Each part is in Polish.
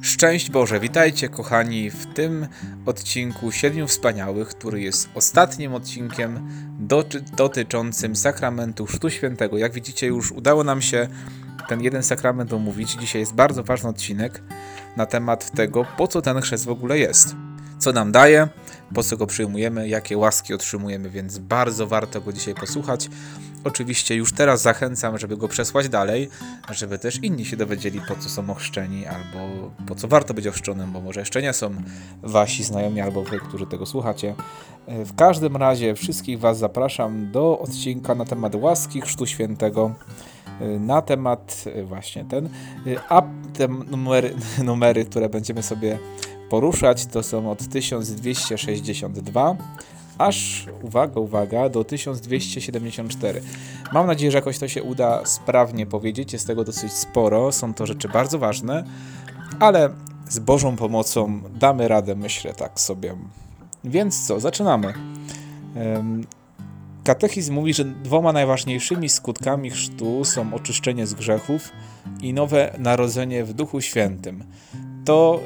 Szczęść Boże, witajcie kochani w tym odcinku Siedmiu Wspaniałych, który jest ostatnim odcinkiem doty dotyczącym sakramentu Chrztu Świętego. Jak widzicie już udało nam się ten jeden sakrament omówić. Dzisiaj jest bardzo ważny odcinek na temat tego, po co ten chrzest w ogóle jest. Co nam daje, po co go przyjmujemy, jakie łaski otrzymujemy, więc bardzo warto go dzisiaj posłuchać. Oczywiście już teraz zachęcam, żeby go przesłać dalej, żeby też inni się dowiedzieli, po co są ochrzczeni, albo po co warto być ochrzczonym, bo może jeszcze nie są wasi znajomi, albo wy, którzy tego słuchacie. W każdym razie wszystkich was zapraszam do odcinka na temat łaski Chrztu Świętego na temat właśnie ten, a te numery, numery, które będziemy sobie poruszać, to są od 1262 aż, uwaga, uwaga, do 1274. Mam nadzieję, że jakoś to się uda sprawnie powiedzieć, jest tego dosyć sporo, są to rzeczy bardzo ważne, ale z Bożą pomocą damy radę, myślę tak sobie. Więc co, zaczynamy. Katechizm mówi, że dwoma najważniejszymi skutkami chrztu są oczyszczenie z grzechów i nowe narodzenie w Duchu Świętym. To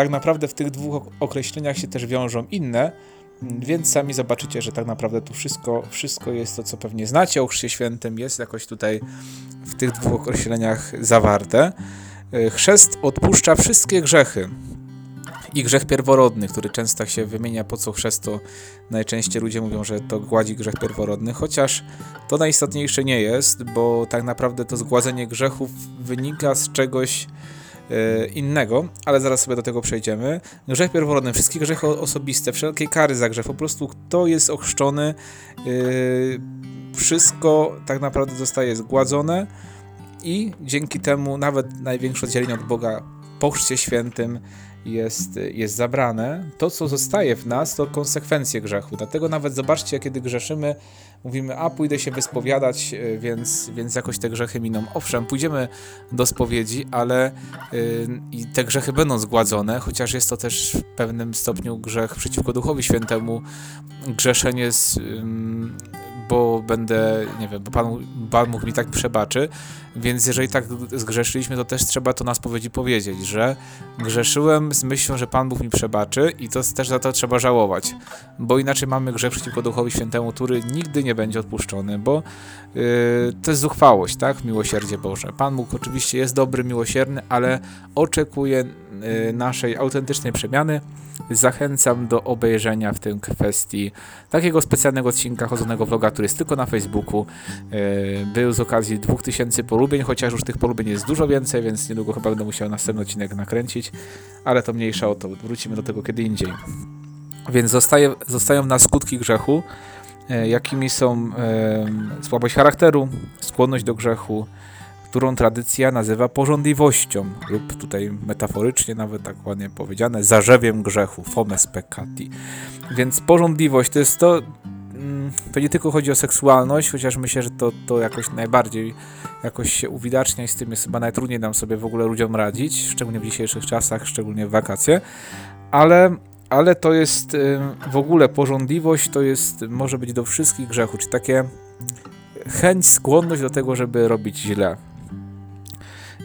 tak naprawdę w tych dwóch określeniach się też wiążą inne, więc sami zobaczycie, że tak naprawdę tu wszystko, wszystko jest to, co pewnie znacie o Chrzcie Świętym, jest jakoś tutaj w tych dwóch określeniach zawarte. Chrzest odpuszcza wszystkie grzechy. I grzech pierworodny, który często się wymienia, po co chrzest, to najczęściej ludzie mówią, że to gładzi grzech pierworodny, chociaż to najistotniejsze nie jest, bo tak naprawdę to zgładzenie grzechów wynika z czegoś, innego, ale zaraz sobie do tego przejdziemy. Grzech pierworodny, wszystkie grzechy osobiste, wszelkie kary za grzech, po prostu kto jest ochrzczony, e, wszystko tak naprawdę zostaje zgładzone i dzięki temu nawet największe oddzielenie od Boga po chrzcie świętym jest, jest zabrane. To, co zostaje w nas, to konsekwencje grzechu. Dlatego nawet zobaczcie, kiedy grzeszymy, mówimy, a pójdę się wyspowiadać, e, więc, więc jakoś te grzechy miną. Owszem, pójdziemy do spowiedzi, ale yy, te grzechy będą zgładzone, chociaż jest to też w pewnym stopniu grzech przeciwko Duchowi Świętemu, grzeszenie z, yy, bo będę, nie wiem, bo Pan, Pan mi tak przebaczy, więc jeżeli tak zgrzeszyliśmy, to też trzeba to na spowiedzi powiedzieć, że grzeszyłem z myślą, że Pan Bóg mi przebaczy i to też za to trzeba żałować, bo inaczej mamy grzech przeciwko Duchowi Świętemu, który nigdy nie będzie odpuszczony, bo yy, to jest zuchwałość, tak, miłosierdzie Boże. Pan Bóg oczywiście jest dobry, miłosierny, ale oczekuje yy, naszej autentycznej przemiany, zachęcam do obejrzenia w tym kwestii takiego specjalnego odcinka chodzonego vloga, który jest tylko na Facebooku. E, był z okazji 2000 polubień, chociaż już tych polubień jest dużo więcej, więc niedługo chyba będę musiał następny odcinek nakręcić, ale to mniejsza o to, wrócimy do tego kiedy indziej. Więc zostaje, zostają nas skutki grzechu, e, jakimi są e, słabość charakteru, skłonność do grzechu, którą tradycja nazywa porządliwością, lub tutaj metaforycznie nawet tak ładnie powiedziane, zarzewiem grzechu, fomes peccati. Więc porządliwość to jest to, to nie tylko chodzi o seksualność, chociaż myślę, że to, to jakoś najbardziej jakoś się uwidacznia i z tym jest chyba najtrudniej nam sobie w ogóle ludziom radzić, szczególnie w dzisiejszych czasach, szczególnie w wakacje, ale ale to jest w ogóle porządliwość, to jest, może być do wszystkich grzechów, czy takie chęć, skłonność do tego, żeby robić źle.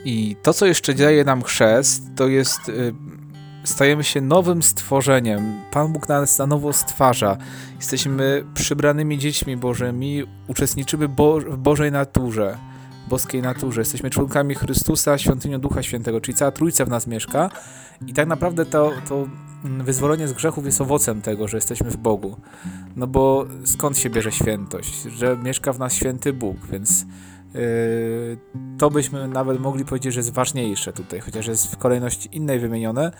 I to, co jeszcze dzieje nam chrzest, to jest. Stajemy się nowym stworzeniem. Pan Bóg nas na nowo stwarza. Jesteśmy przybranymi dziećmi Bożymi, uczestniczymy Bo w Bożej naturze, boskiej naturze. Jesteśmy członkami Chrystusa, świątynią Ducha Świętego, czyli cała Trójca w nas mieszka. I tak naprawdę to, to wyzwolenie z grzechów jest owocem tego, że jesteśmy w Bogu. No bo skąd się bierze świętość? Że mieszka w nas święty Bóg, więc Yy, to byśmy nawet mogli powiedzieć, że jest ważniejsze tutaj, chociaż jest w kolejności innej wymienione,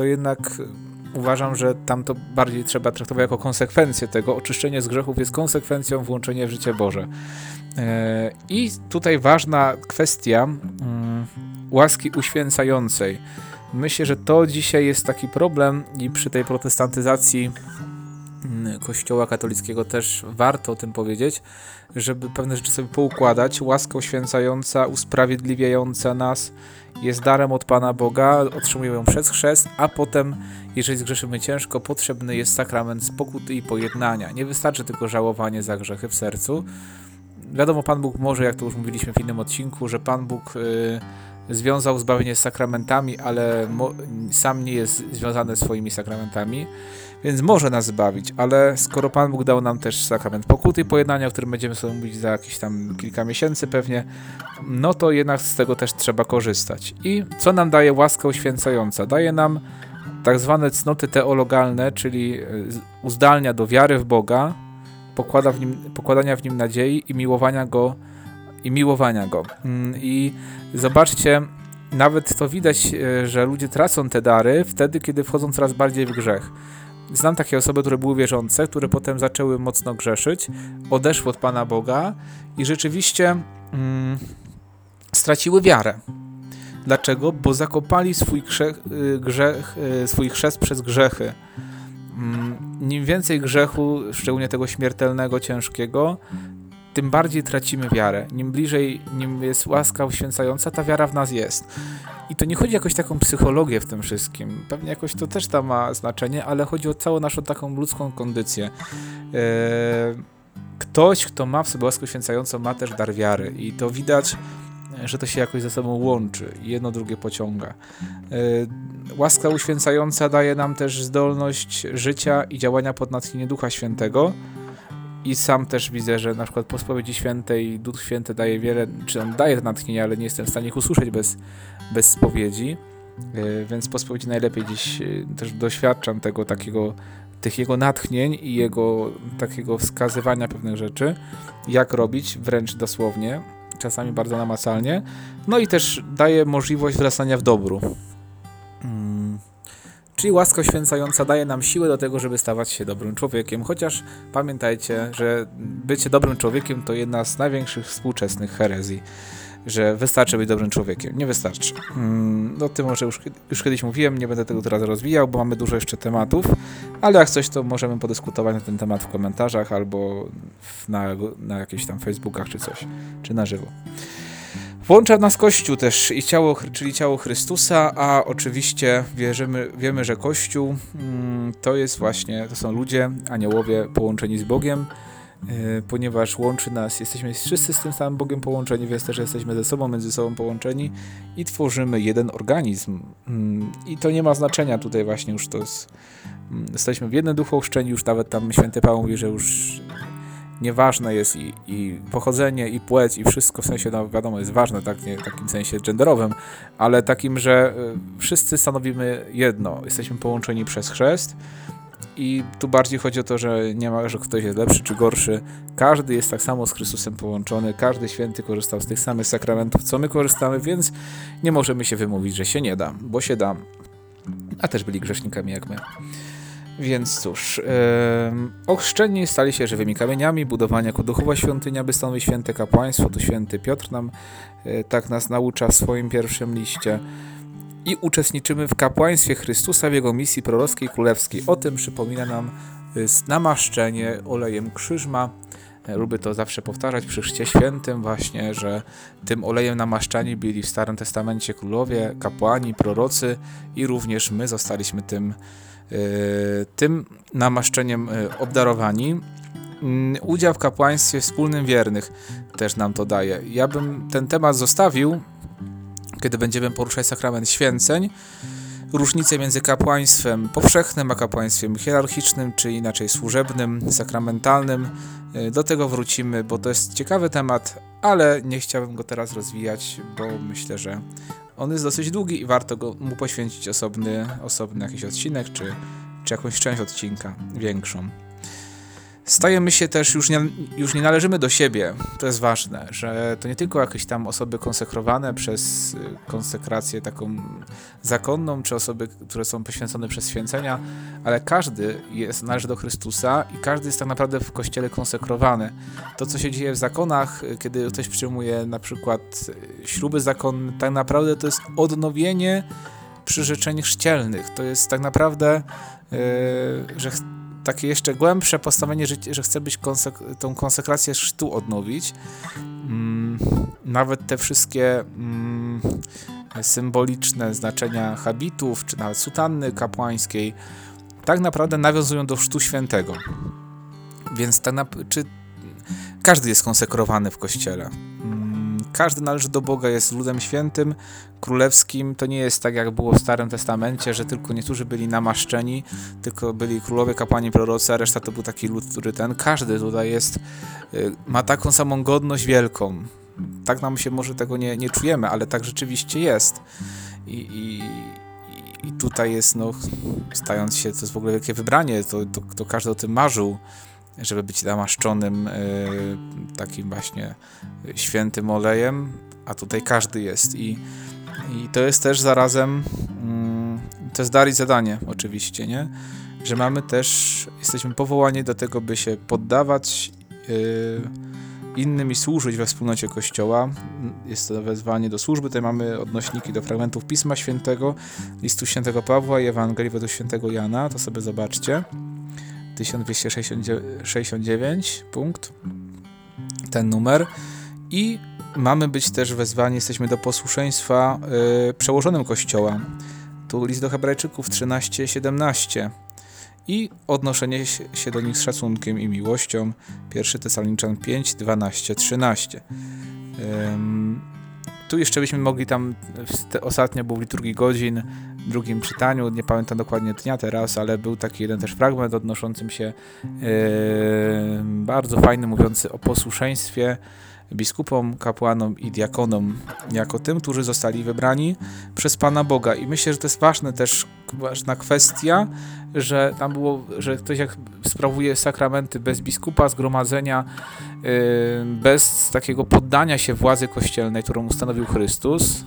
to jednak uważam, że tam to bardziej trzeba traktować jako konsekwencję tego. Oczyszczenie z grzechów jest konsekwencją włączenia w życie Boże. Yy, I tutaj ważna kwestia yy, łaski uświęcającej. Myślę, że to dzisiaj jest taki problem i przy tej protestantyzacji Kościoła katolickiego też warto o tym powiedzieć, żeby pewne rzeczy sobie poukładać. Łaska uświęcająca, usprawiedliwiająca nas jest darem od Pana Boga, otrzymujemy ją przez chrzest, a potem, jeżeli zgrzeszymy ciężko, potrzebny jest sakrament pokuty i pojednania. Nie wystarczy tylko żałowanie za grzechy w sercu. Wiadomo, Pan Bóg może, jak to już mówiliśmy w innym odcinku, że Pan Bóg yy, związał zbawienie z sakramentami, ale sam nie jest związany swoimi sakramentami, więc może nas zbawić, ale skoro Pan Bóg dał nam też sakrament pokuty i pojednania, o którym będziemy sobie mówić za jakieś tam kilka miesięcy pewnie, no to jednak z tego też trzeba korzystać. I co nam daje łaska uświęcająca? Daje nam tak zwane cnoty teologalne, czyli e, uzdalnia do wiary w Boga, pokłada w nim, pokładania w nim nadziei i miłowania go i miłowania go. Mm, I zobaczcie, nawet to widać, e, że ludzie tracą te dary wtedy, kiedy wchodzą coraz bardziej w grzech. Znam takie osoby, które były wierzące, które potem zaczęły mocno grzeszyć, odeszły od Pana Boga i rzeczywiście mm, straciły wiarę. Dlaczego? Bo zakopali swój grzech, y, grzech, y, swój chrzest przez grzechy. Mm, Im więcej grzechu, szczególnie tego śmiertelnego, ciężkiego, tym bardziej tracimy wiarę. Nim bliżej, nim jest łaska uświęcająca, ta wiara w nas jest. I to nie chodzi o jakąś taką psychologię w tym wszystkim. Pewnie jakoś to też tam ma znaczenie, ale chodzi o całą naszą taką ludzką kondycję. Eee, ktoś, kto ma w sobie łaskę uświęcającą, ma też dar wiary. I to widać że to się jakoś ze sobą łączy jedno drugie pociąga. E, łaska uświęcająca daje nam też zdolność życia i działania pod natchnieniem Ducha Świętego. I sam też widzę, że na przykład po spowiedzi świętej Duch Święty daje wiele, czy on daje natchnienie, ale nie jestem w stanie ich usłyszeć bez, bez spowiedzi. E, więc po spowiedzi najlepiej dziś e, też doświadczam tego takiego tych jego natchnień i jego takiego wskazywania pewnych rzeczy, jak robić, wręcz dosłownie czasami bardzo namacalnie. No i też daje możliwość wracania w dobru. Hmm. Czyli łaska święcająca daje nam siłę do tego, żeby stawać się dobrym człowiekiem. Chociaż pamiętajcie, że bycie dobrym człowiekiem to jedna z największych współczesnych herezji że wystarczy być dobrym człowiekiem. Nie wystarczy. Mm, o tym może już, już kiedyś mówiłem, nie będę tego teraz rozwijał, bo mamy dużo jeszcze tematów, ale jak coś, to możemy podyskutować na ten temat w komentarzach albo na, na jakichś tam Facebookach czy coś, czy na żywo. Włącza nas Kościół też i ciało, czyli ciało Chrystusa, a oczywiście wierzymy, wiemy, że Kościół mm, to jest właśnie, to są ludzie, aniołowie połączeni z Bogiem, E, ponieważ łączy nas, jesteśmy wszyscy z tym samym Bogiem połączeni, więc też jesteśmy ze sobą, między sobą połączeni i tworzymy jeden organizm. Mm, I to nie ma znaczenia tutaj właśnie już to jest, mm, jesteśmy w jednym duchu ochrzczeni, już nawet tam święty Paweł mówi, że już nieważne jest i, i pochodzenie, i płeć, i wszystko, w sensie, no wiadomo, jest ważne, tak, nie takim sensie genderowym, ale takim, że e, wszyscy stanowimy jedno, jesteśmy połączeni przez chrzest, i tu bardziej chodzi o to, że nie ma, że ktoś jest lepszy czy gorszy. Każdy jest tak samo z Chrystusem połączony, każdy święty korzystał z tych samych sakramentów, co my korzystamy, więc nie możemy się wymówić, że się nie da, bo się da. A też byli grzesznikami jak my. Więc cóż, yy, stali się żywymi kamieniami, budowanie jako duchowa świątynia, by stanowić święte kapłaństwo. Tu święty Piotr nam yy, tak nas naucza w swoim pierwszym liście i uczestniczymy w kapłaństwie Chrystusa w Jego misji prorockiej królewskiej. O tym przypomina nam y, namaszczenie olejem krzyżma. E, lubię to zawsze powtarzać przy chrzcie świętym właśnie, że tym olejem namaszczani byli w Starym Testamencie królowie, kapłani, prorocy i również my zostaliśmy tym, yy, tym namaszczeniem yy, obdarowani. Yy, udział w kapłaństwie wspólnym wiernych też nam to daje. Ja bym ten temat zostawił, kiedy będziemy poruszać sakrament święceń, różnice między kapłaństwem powszechnym a kapłaństwem hierarchicznym, czy inaczej służebnym, sakramentalnym. Y, do tego wrócimy, bo to jest ciekawy temat, ale nie chciałbym go teraz rozwijać, bo myślę, że on jest dosyć długi i warto go, mu poświęcić osobny, osobny jakiś odcinek, czy, czy jakąś część odcinka większą stajemy się też, już nie, już nie należymy do siebie, to jest ważne, że to nie tylko jakieś tam osoby konsekrowane przez y, konsekrację taką zakonną, czy osoby, które są poświęcone przez święcenia, ale każdy jest, należy do Chrystusa i każdy jest tak naprawdę w Kościele konsekrowany. To, co się dzieje w zakonach, y, kiedy ktoś przyjmuje na przykład y, śruby zakonne, tak naprawdę to jest odnowienie przyrzeczeń chrzcielnych. To jest tak naprawdę, yy, że takie jeszcze głębsze postawienie, że, że chcę być konsek tą konsekrację sztu odnowić. Mm, nawet te wszystkie mm, symboliczne znaczenia habitów, czy nawet sutanny kapłańskiej, tak naprawdę nawiązują do chrztu świętego. Więc tak na, czy każdy jest konsekrowany w kościele. Każdy należy do Boga, jest ludem świętym, królewskim. To nie jest tak, jak było w Starym Testamencie, że tylko niektórzy byli namaszczeni, tylko byli królowie, kapłani, prorocy, a reszta to był taki lud, który ten. Każdy tutaj jest, y, ma taką samą godność wielką. Tak nam się może tego nie, nie czujemy, ale tak rzeczywiście jest. I, i, i tutaj jest, no, stając się, to jest w ogóle wielkie wybranie, to, to, to każdy o tym marzył żeby być namaszczonym y, takim właśnie świętym olejem, a tutaj każdy jest i, i to jest też zarazem mm, to jest dar i zadanie oczywiście, nie? Że mamy też, jesteśmy powołani do tego, by się poddawać y, innym i służyć we wspólnocie Kościoła. Jest to wezwanie do służby. Tutaj mamy odnośniki do fragmentów Pisma Świętego, listu Świętego Pawła i Ewangelii według Świętego Jana. To sobie zobaczcie. 1269 punkt, ten numer i mamy być też wezwani, jesteśmy do posłuszeństwa yy, przełożonym Kościoła. Tu list do Hebrajczyków 13:17 i odnoszenie się do nich z szacunkiem i miłością. 1 Tesaloniczan 5, 12, 13. Ym, tu jeszcze byśmy mogli tam, ostatnio był w liturgii godzin, drugim czytaniu, nie pamiętam dokładnie dnia teraz, ale był taki jeden też fragment odnoszącym się yy, bardzo fajny, mówiący o posłuszeństwie biskupom, kapłanom i diakonom, jako tym, którzy zostali wybrani przez Pana Boga. I myślę, że to jest ważne też, ważna kwestia, że tam było, że ktoś jak sprawuje sakramenty bez biskupa, zgromadzenia, yy, bez takiego poddania się władzy kościelnej, którą ustanowił Chrystus, yy,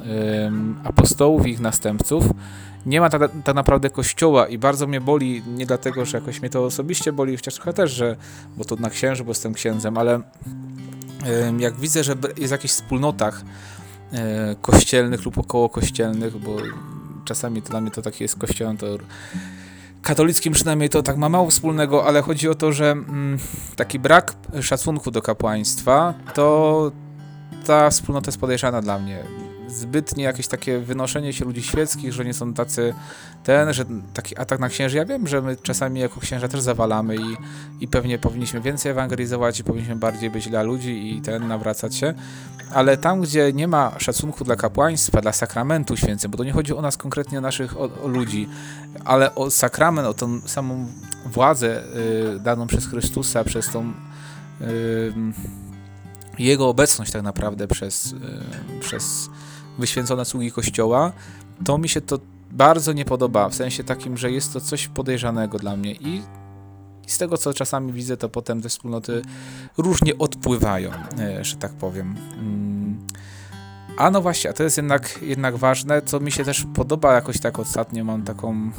apostołów i ich następców, nie ma tak, tak naprawdę kościoła i bardzo mnie boli, nie dlatego, że jakoś mnie to osobiście boli, chociaż trochę też, że, bo to na księży, bo jestem księdzem, ale jak widzę, że jest w jakichś wspólnotach e, kościelnych lub około kościelnych, bo czasami to dla mnie to takie jest kościołem, to katolickim przynajmniej to tak ma mało wspólnego, ale chodzi o to, że mm, taki brak szacunku do kapłaństwa, to ta wspólnota jest podejrzana dla mnie zbytnie jakieś takie wynoszenie się ludzi świeckich, że nie są tacy ten, że taki atak na księży. Ja wiem, że my czasami jako księża też zawalamy i, i pewnie powinniśmy więcej ewangelizować i powinniśmy bardziej być dla ludzi i ten nawracać się, ale tam, gdzie nie ma szacunku dla kapłaństwa, dla sakramentu święcym, bo to nie chodzi o nas konkretnie, o naszych o, ludzi, ale o sakrament, o tą samą władzę y, daną przez Chrystusa, przez tą y, jego obecność tak naprawdę przez, y, przez wyświęcone sługi kościoła, to mi się to bardzo nie podoba, w sensie takim, że jest to coś podejrzanego dla mnie i z tego, co czasami widzę, to potem te wspólnoty różnie odpływają, e, że tak powiem. Mm. A no właśnie, a to jest jednak, jednak ważne, co mi się też podoba jakoś tak ostatnio, mam taką,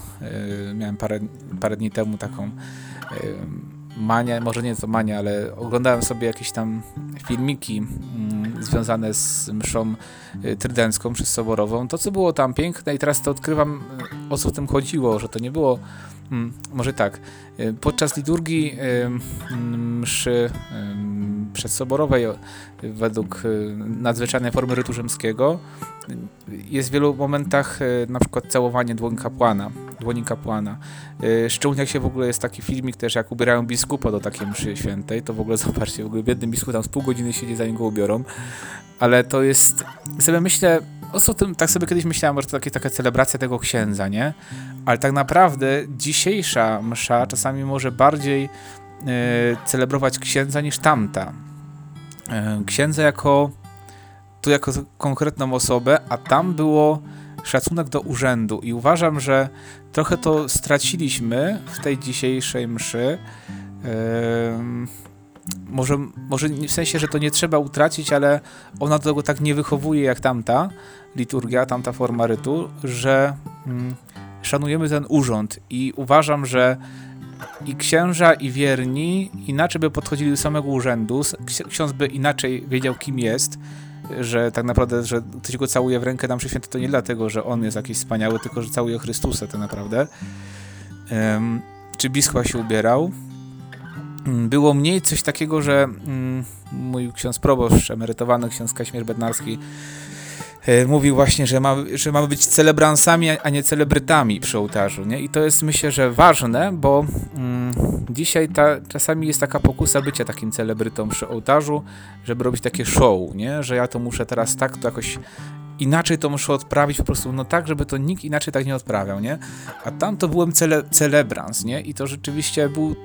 yy, miałem parę, parę dni temu taką yy, mania, może nie to mania, ale oglądałem sobie jakieś tam filmiki mm, związane z mszą y, trydencką przez Soborową. To, co było tam piękne i teraz to odkrywam, y, o co w tym chodziło, że to nie było, mm, może tak, y, podczas liturgii y, mszy przedsoborowej według nadzwyczajnej formy rytu rzymskiego jest w wielu momentach na przykład całowanie dłoni kapłana, dłoni kapłana. Szczególnie jak się w ogóle jest taki filmik też, jak ubierają biskupa do takiej mszy świętej, to w ogóle zobaczcie, w ogóle biedny biskup tam z pół godziny siedzi zanim go ubiorą, ale to jest, sobie myślę, o co tym, tak sobie kiedyś myślałem, że to takie, taka celebracja tego księdza, nie? Ale tak naprawdę dzisiejsza msza czasami może bardziej e, celebrować księdza niż tamta. E, księdza jako tu jako konkretną osobę, a tam było szacunek do urzędu i uważam, że trochę to straciliśmy w tej dzisiejszej mszy. Yy, może, może w sensie, że to nie trzeba utracić, ale ona do tego tak nie wychowuje jak tamta liturgia, tamta forma rytu, że mm, szanujemy ten urząd i uważam, że i księża, i wierni inaczej by podchodzili do samego urzędu, ksiądz by inaczej wiedział, kim jest, że tak naprawdę, że ktoś go całuje w rękę na mszy świętej, to nie dlatego, że on jest jakiś wspaniały, tylko że całuje Chrystusa tak naprawdę. Um, czy biskup się ubierał? Mm, było mniej coś takiego, że mm, mój ksiądz proboszcz, emerytowany ksiądz Kaśmierz Bednarski, e, mówił właśnie, że, ma, że mamy być celebransami, a nie celebrytami przy ołtarzu, nie? I to jest myślę, że ważne, bo mm, dzisiaj ta, czasami jest taka pokusa bycia takim celebrytą przy ołtarzu, żeby robić takie show, nie? Że ja to muszę teraz tak to jakoś inaczej to muszę odprawić po prostu, no tak, żeby to nikt inaczej tak nie odprawiał, nie? A tam to byłem cele, celebrans, nie? I to rzeczywiście był,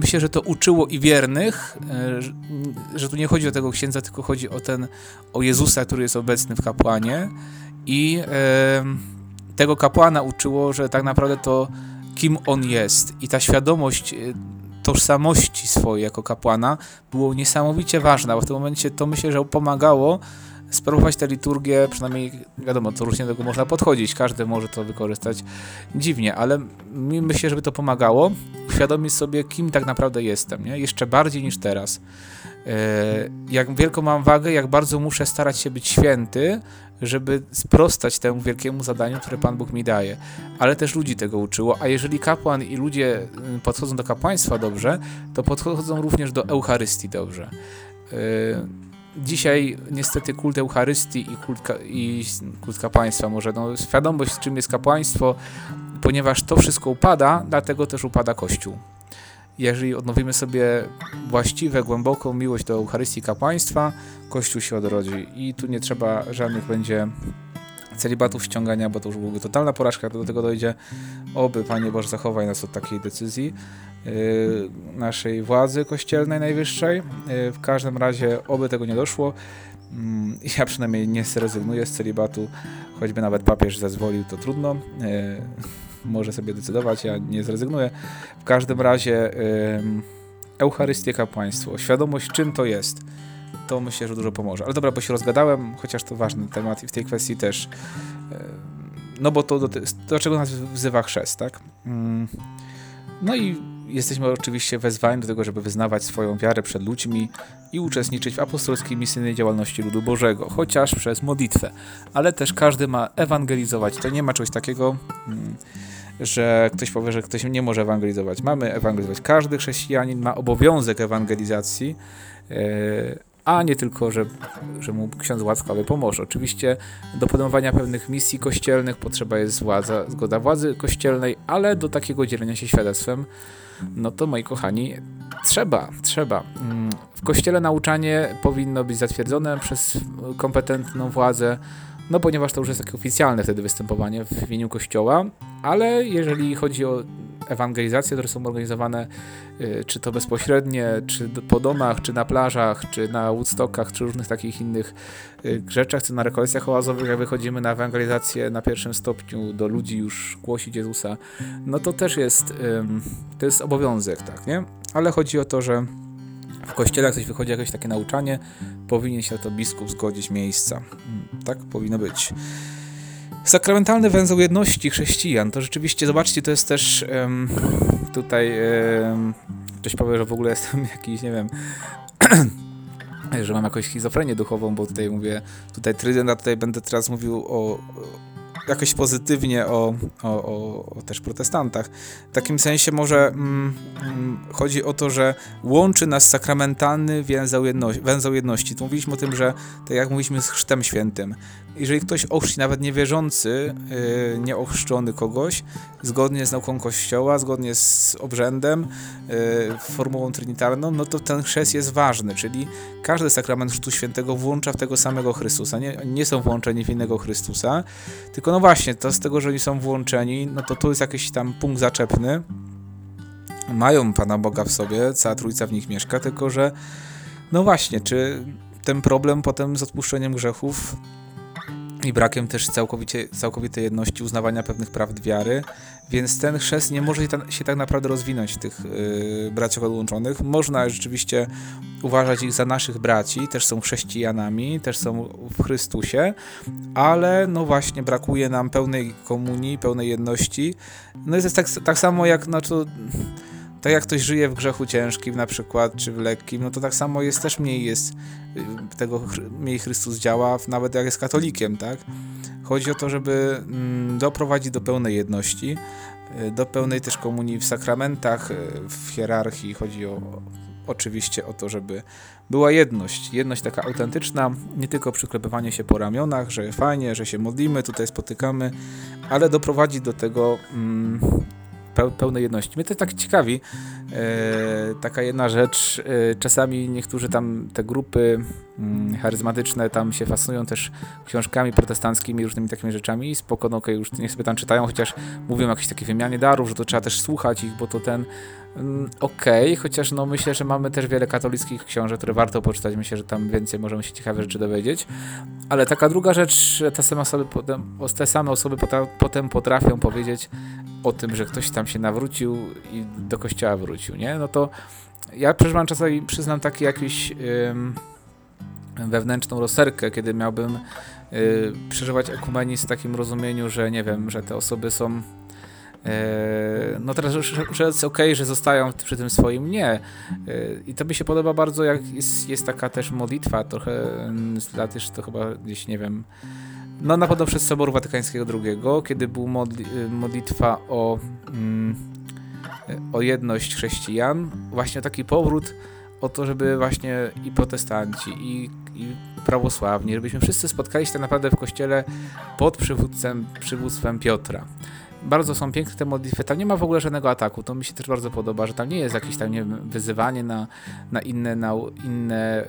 myślę, że to uczyło i wiernych, e, że, tu nie chodzi o tego księdza, tylko chodzi o ten, o Jezusa, który jest obecny w kapłanie. I tego kapłana uczyło, że tak naprawdę to kim on jest. I ta świadomość e, tożsamości swojej jako kapłana było niesamowicie ważna, bo w tym momencie to myślę, że pomagało sprawować tę liturgię, przynajmniej wiadomo, to różnie do tego można podchodzić, każdy może to wykorzystać dziwnie, ale mi myślę, żeby to pomagało uświadomić sobie, kim tak naprawdę jestem, nie? jeszcze bardziej niż teraz. E, jak wielką mam wagę, jak bardzo muszę starać się być święty, żeby sprostać temu wielkiemu zadaniu, które Pan Bóg mi daje. Ale też ludzi tego uczyło, a jeżeli kapłan i ludzie y, podchodzą do kapłaństwa dobrze, to podchodzą również do Eucharystii dobrze. Dzisiaj niestety kult Eucharystii i kult, i kult kapłaństwa może, no, świadomość czym jest kapłaństwo, ponieważ to wszystko upada, dlatego też upada Kościół. Jeżeli odnowimy sobie właściwe, głęboką miłość do Eucharystii kapłaństwa, Kościół się odrodzi i tu nie trzeba żadnych będzie celibatów ściągania, bo to już byłoby totalna porażka, do tego dojdzie. Oby Panie Boże zachowaj nas od takiej decyzji. Y, naszej władzy kościelnej najwyższej. Y, w każdym razie, oby tego nie doszło. Mm, ja przynajmniej nie zrezygnuję z celibatu, choćby nawet papież zezwolił, to trudno. Y, może sobie decydować, ja nie zrezygnuję. W każdym razie Eucharystia kapłaństwo, świadomość czym to jest, to myślę, że dużo pomoże. Ale dobra, bo się rozgadałem, chociaż to ważny temat i w tej kwestii też, no bo to do, do czego nas wzywa chrzest, tak? Mm, no i jesteśmy oczywiście wezwani do tego, żeby wyznawać swoją wiarę przed ludźmi i uczestniczyć w apostolskiej misyjnej działalności ludu Bożego, chociaż przez modlitwę. Ale też każdy ma ewangelizować. To nie ma czegoś takiego, mm, że ktoś powie, że ktoś nie może ewangelizować. Mamy ewangelizować. Każdy chrześcijanin ma obowiązek ewangelizacji. A nie tylko, że, że mu ksiądz łaskawy pomoże. Oczywiście do podejmowania pewnych misji kościelnych potrzeba jest władza, zgoda władzy kościelnej, ale do takiego dzielenia się świadectwem, no to moi kochani, trzeba, trzeba. Mm, w kościele nauczanie powinno być zatwierdzone przez kompetentną władzę, no ponieważ to już jest takie oficjalne wtedy występowanie w imieniu kościoła, ale jeżeli chodzi o ewangelizacje, które są organizowane y, czy to bezpośrednie, czy po domach, czy na plażach, czy na Woodstockach, czy różnych takich innych y, rzeczach, czy na rekolekcjach oazowych, jak wychodzimy na ewangelizację na pierwszym stopniu do ludzi już głosić Jezusa, no to też jest, to jest obowiązek, tak, nie? Ale chodzi o to, że w kościele, jak coś wychodzi jakieś takie nauczanie, powinien się to biskup zgodzić miejsca. Mm, tak powinno być. Sakramentalny węzeł jedności chrześcijan, to rzeczywiście, zobaczcie, to jest też um, tutaj, um, ktoś powie, że w ogóle jestem jakiś, nie wiem, że mam jakąś schizofrenię duchową, bo tutaj mówię, tutaj Trydent, a tutaj będę teraz mówił o, jakoś pozytywnie o, o, o, też protestantach. W takim sensie może mm, mm, chodzi o to, że łączy nas sakramentalny węzeł, jedności. węzeł jedności. Tu mówiliśmy o tym, że tak jak mówiliśmy z chrztem świętym, jeżeli ktoś ochrzci, nawet niewierzący, yy, nieochrzczony kogoś, zgodnie z nauką Kościoła, zgodnie z obrzędem, yy, formułą trinitarną, no to ten chrzest jest ważny, czyli każdy sakrament chrztu świętego włącza w tego samego Chrystusa. Nie, nie są włączeni w innego Chrystusa, tylko no właśnie, to z tego, że oni są włączeni, no to tu jest jakiś tam punkt zaczepny. Mają Pana Boga w sobie, cała Trójca w nich mieszka, tylko że no właśnie, czy ten problem potem z odpuszczeniem grzechów i brakiem też całkowicie, całkowitej jedności uznawania pewnych prawd wiary, więc ten chrzest nie może się tak naprawdę rozwinąć tych yy, braciach odłączonych. Można rzeczywiście uważać ich za naszych braci, też są chrześcijanami, też są w Chrystusie, ale no właśnie brakuje nam pełnej komunii, pełnej jedności. No jest tak, tak samo jak, no to tak jak ktoś żyje w grzechu ciężkim na przykład, czy w lekkim, no to tak samo jest też mniej jest, y, tego mniej Chrystus działa, nawet jak jest katolikiem, tak? Chodzi o to, żeby mm, doprowadzić do pełnej jedności, y, do pełnej też komunii w sakramentach, y, w hierarchii, chodzi o, oczywiście o to, żeby była jedność. Jedność taka autentyczna, nie tylko przyklepywanie się po ramionach, że fajnie, że się modlimy, tutaj spotykamy, ale doprowadzi do tego mm, pełnej jedności. Mnie to tak ciekawi, e, taka jedna rzecz, e, czasami niektórzy tam, te grupy mm, charyzmatyczne tam się fascynują też książkami protestanckimi, różnymi takimi rzeczami i spoko, no okay, już niech sobie tam czytają, chociaż mówią o jakiejś takiej wymianie darów, że to trzeba też słuchać ich, bo to ten okej, okay, chociaż no myślę, że mamy też wiele katolickich książek, które warto poczytać, myślę, że tam więcej możemy się ciekawe rzeczy dowiedzieć, ale taka druga rzecz, te same osoby potem, te same osoby potem potrafią powiedzieć o tym, że ktoś tam się nawrócił i do kościoła wrócił, nie? No to ja przeżywam czasami, przyznam, taki jakiś wewnętrzną rozterkę, kiedy miałbym y, przeżywać ekumenizm w takim rozumieniu, że nie wiem, że te osoby są no teraz, że jest okay, że zostają przy tym swoim, nie. E, I to mi się podoba bardzo, jak jest, jest taka też modlitwa, trochę z lat już to chyba gdzieś, nie wiem, no na pewno przez Soboru Watykańskiego II, kiedy był modli modlitwa o, mm, o jedność chrześcijan, właśnie taki powrót o to, żeby właśnie i protestanci, i, i prawosławni, żebyśmy wszyscy spotkali się tak naprawdę w kościele pod przywódcem, przywództwem Piotra bardzo są piękne te modlitwy, tam nie ma w ogóle żadnego ataku, to mi się też bardzo podoba, że tam nie jest jakieś tam, nie wiem, wyzywanie na, na inne, na inne,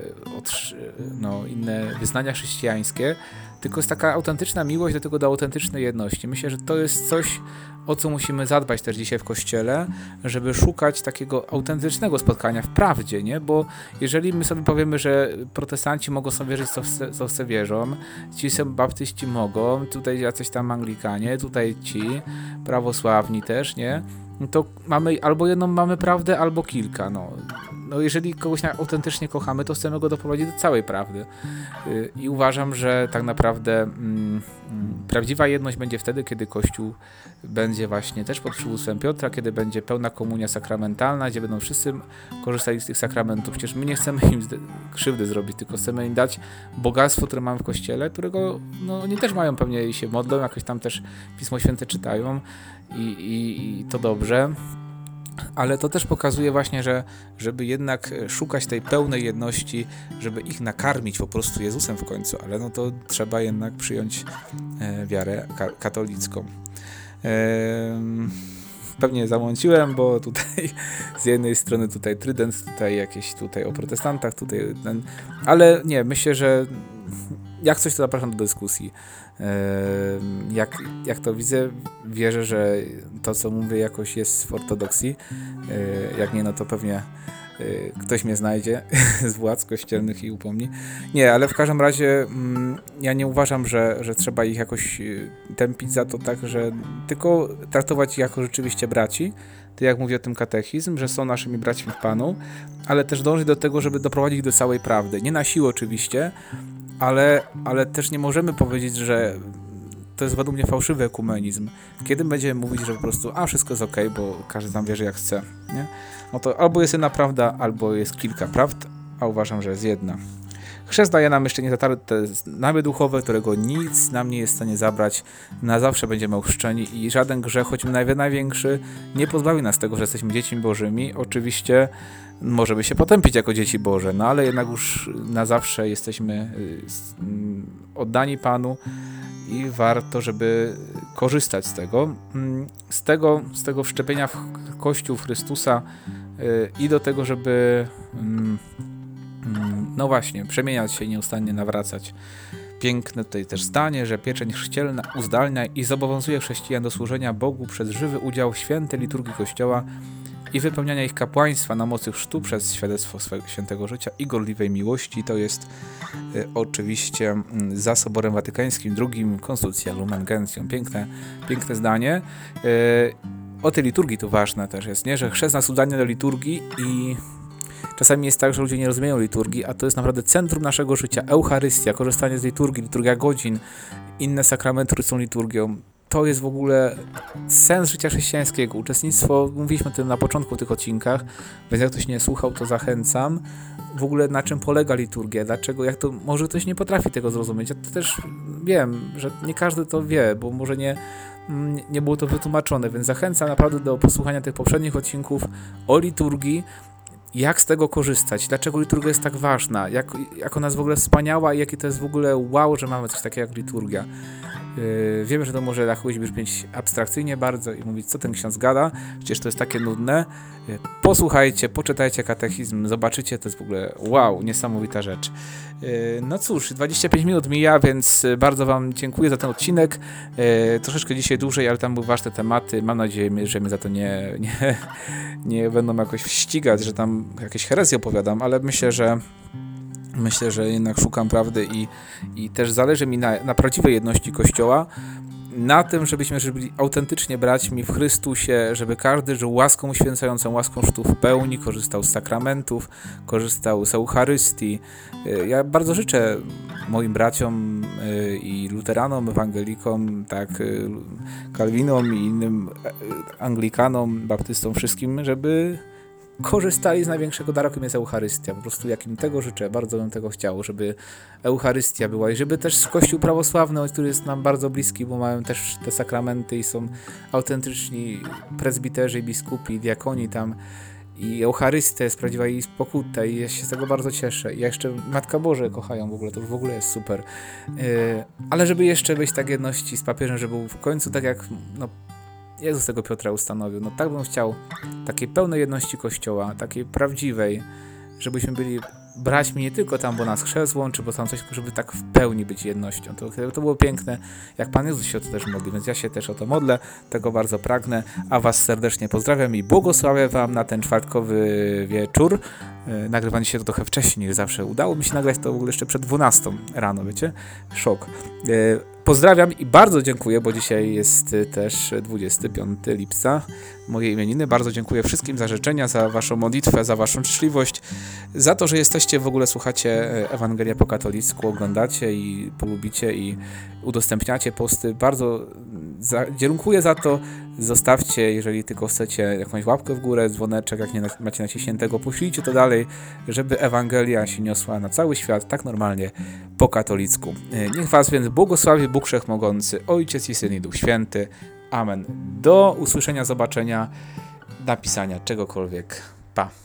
no, inne wyznania chrześcijańskie, tylko jest taka autentyczna miłość do tego, do autentycznej jedności. Myślę, że to jest coś, o co musimy zadbać też dzisiaj w Kościele, żeby szukać takiego autentycznego spotkania w prawdzie, nie? Bo jeżeli my sobie powiemy, że protestanci mogą sobie wierzyć, co w, co w wierzą, ci są baptyści mogą, tutaj jacyś tam anglikanie, tutaj ci, prawosławni też, nie? No to mamy albo jedną mamy prawdę, albo kilka, no no jeżeli kogoś autentycznie kochamy, to chcemy go doprowadzić do całej prawdy. Y, I uważam, że tak naprawdę mm, mm, prawdziwa jedność będzie wtedy, kiedy Kościół będzie właśnie też pod przywództwem Piotra, kiedy będzie pełna komunia sakramentalna, gdzie będą wszyscy korzystali z tych sakramentów. Przecież my nie chcemy im krzywdy zrobić, tylko chcemy im dać bogactwo, które mamy w Kościele, którego no, oni też mają pewnie i się modlą, jakoś tam też Pismo Święte czytają i, i, i to dobrze ale to też pokazuje właśnie, że żeby jednak szukać tej pełnej jedności, żeby ich nakarmić po prostu Jezusem w końcu, ale no to trzeba jednak przyjąć e, wiarę ka katolicką. E, pewnie zamąciłem, bo tutaj z jednej strony tutaj Trydent, tutaj jakieś tutaj o protestantach, tutaj ten, ale nie, myślę, że jak coś to zapraszam do dyskusji. Jak, jak to widzę, wierzę, że to, co mówię, jakoś jest w ortodoksji. Jak nie, no to pewnie e, ktoś mnie znajdzie z władz kościelnych i upomni. Nie, ale w każdym razie mm, ja nie uważam, że, że trzeba ich jakoś e, tępić za to tak, że tylko traktować ich jako rzeczywiście braci, tak jak mówi o tym katechizm, że są naszymi braćmi w Panu, ale też dążyć do tego, żeby doprowadzić ich do całej prawdy. Nie na siłę oczywiście, ale, ale też nie możemy powiedzieć, że to jest według mnie fałszywy ekumenizm. Kiedy będziemy mówić, że po prostu, a wszystko jest ok, bo każdy tam wierzy jak chce, nie? No to albo jest jedna prawda, albo jest kilka prawd, a uważam, że jest jedna. Chrzest daje nam jeszcze niezatarte znamy duchowe, którego nic nam nie jest w stanie zabrać. Na zawsze będziemy ochrzczeni i żaden grzech, choć największy, nie pozbawi nas tego, że jesteśmy dziećmi bożymi. Oczywiście możemy się potępić jako dzieci Boże, no ale jednak już na zawsze jesteśmy y, mm, oddani Panu i warto, żeby korzystać z tego. Mm, z tego, z tego wszczepienia w Kościół Chrystusa y, i do tego, żeby mm, no właśnie, przemieniać się i nieustannie nawracać. Piękne tutaj też zdanie, że pieczeń chrzcielna uzdalnia i zobowiązuje chrześcijan do służenia Bogu przez żywy udział w świętej liturgii Kościoła i wypełniania ich kapłaństwa na mocy chrztu przez świadectwo swego świętego życia i gorliwej miłości. To jest y, oczywiście y, za Soborem Watykańskim II Konstytucja Lumen Gentium. Piękne, piękne zdanie. Y, o tej liturgii to ważne też jest, nie? że chrzest nas udania do liturgii i czasami jest tak, że ludzie nie rozumieją liturgii, a to jest naprawdę centrum naszego życia. Eucharystia, korzystanie z liturgii, liturgia godzin, inne sakramenty, które są liturgią to jest w ogóle sens życia chrześcijańskiego. Uczestnictwo, mówiliśmy o tym na początku tych odcinkach, więc jak ktoś nie słuchał, to zachęcam. W ogóle na czym polega liturgia, dlaczego, jak to, może ktoś nie potrafi tego zrozumieć. Ja to też wiem, że nie każdy to wie, bo może nie, nie było to wytłumaczone, więc zachęcam naprawdę do posłuchania tych poprzednich odcinków o liturgii, jak z tego korzystać, dlaczego liturgia jest tak ważna, jak, jak ona jest w ogóle wspaniała i jakie to jest w ogóle wow, że mamy coś takiego jak liturgia. Yy, wiemy, że to może na kogoś brzmieć abstrakcyjnie bardzo i mówić, co ten ksiądz gada, przecież to jest takie nudne. Yy, posłuchajcie, poczytajcie katechizm, zobaczycie, to jest w ogóle wow, niesamowita rzecz. Yy, no cóż, 25 minut mija, więc bardzo Wam dziękuję za ten odcinek. Troszeczkę dzisiaj dłużej, ale tam były ważne tematy. Mam nadzieję, że mnie za to nie, nie, nie będą jakoś ścigać, że tam jakieś herezje opowiadam, ale myślę, że myślę, że jednak szukam prawdy i, i też zależy mi na, na prawdziwej jedności Kościoła, na tym, żebyśmy że byli autentycznie braćmi w Chrystusie, żeby każdy żył łaską uświęcającą, łaską sztu w pełni, korzystał z sakramentów, korzystał z Eucharystii. Y, Ja bardzo życzę moim braciom y, i luteranom, ewangelikom, tak, y, kalwinom i innym e, anglikanom, baptystom, wszystkim, żeby korzystali z największego daru, jakim jest Eucharystia. Po prostu jakim tego życzę, bardzo bym tego chciał, żeby Eucharystia była i żeby też Kościół prawosławny, który jest nam bardzo bliski, bo mają też te sakramenty i są autentyczni prezbiterzy, biskupi, diakoni tam i Eucharystia jest prawdziwa i pokuta i ja się z tego bardzo cieszę. I jeszcze Matka Boże kochają w ogóle, to już w ogóle jest super. Yy, ale żeby jeszcze być tak jedności z papieżem, żeby był w końcu tak jak no, Jezus tego Piotra ustanowił. No tak bym chciał takiej pełnej jedności Kościoła, takiej prawdziwej, żebyśmy byli braćmi nie tylko tam, bo nas chrzest łączy, bo tam coś, żeby tak w pełni być jednością. To, to było piękne, jak Pan Jezus się o to też modli, więc ja się też o to modlę, tego bardzo pragnę, a Was serdecznie pozdrawiam i błogosławię Wam na ten czwartkowy wieczór. E, Nagrywanie się to trochę wcześniej niż zawsze. Udało mi się nagrać to w ogóle jeszcze przed 12 rano, wiecie? Szok. Pozdrawiam i bardzo dziękuję, bo dzisiaj jest y, też 25 lipca, moje imieniny. Bardzo dziękuję wszystkim za życzenia, za waszą modlitwę, za waszą życzliwość, za to, że jesteście, w ogóle słuchacie e, Ewangelię po katolicku, oglądacie i polubicie i udostępniacie posty. Bardzo za, dziękuję za to. Zostawcie, jeżeli tylko chcecie, jakąś łapkę w górę, dzwoneczek, jak nie macie naciśniętego, poślijcie to dalej, żeby Ewangelia się niosła na cały świat, tak normalnie, po katolicku. E, Niech Was więc błogosławi Bóg Wszechmogący, Ojciec i Syn i Duch Święty. Amen. Do usłyszenia, zobaczenia, napisania czegokolwiek. Pa.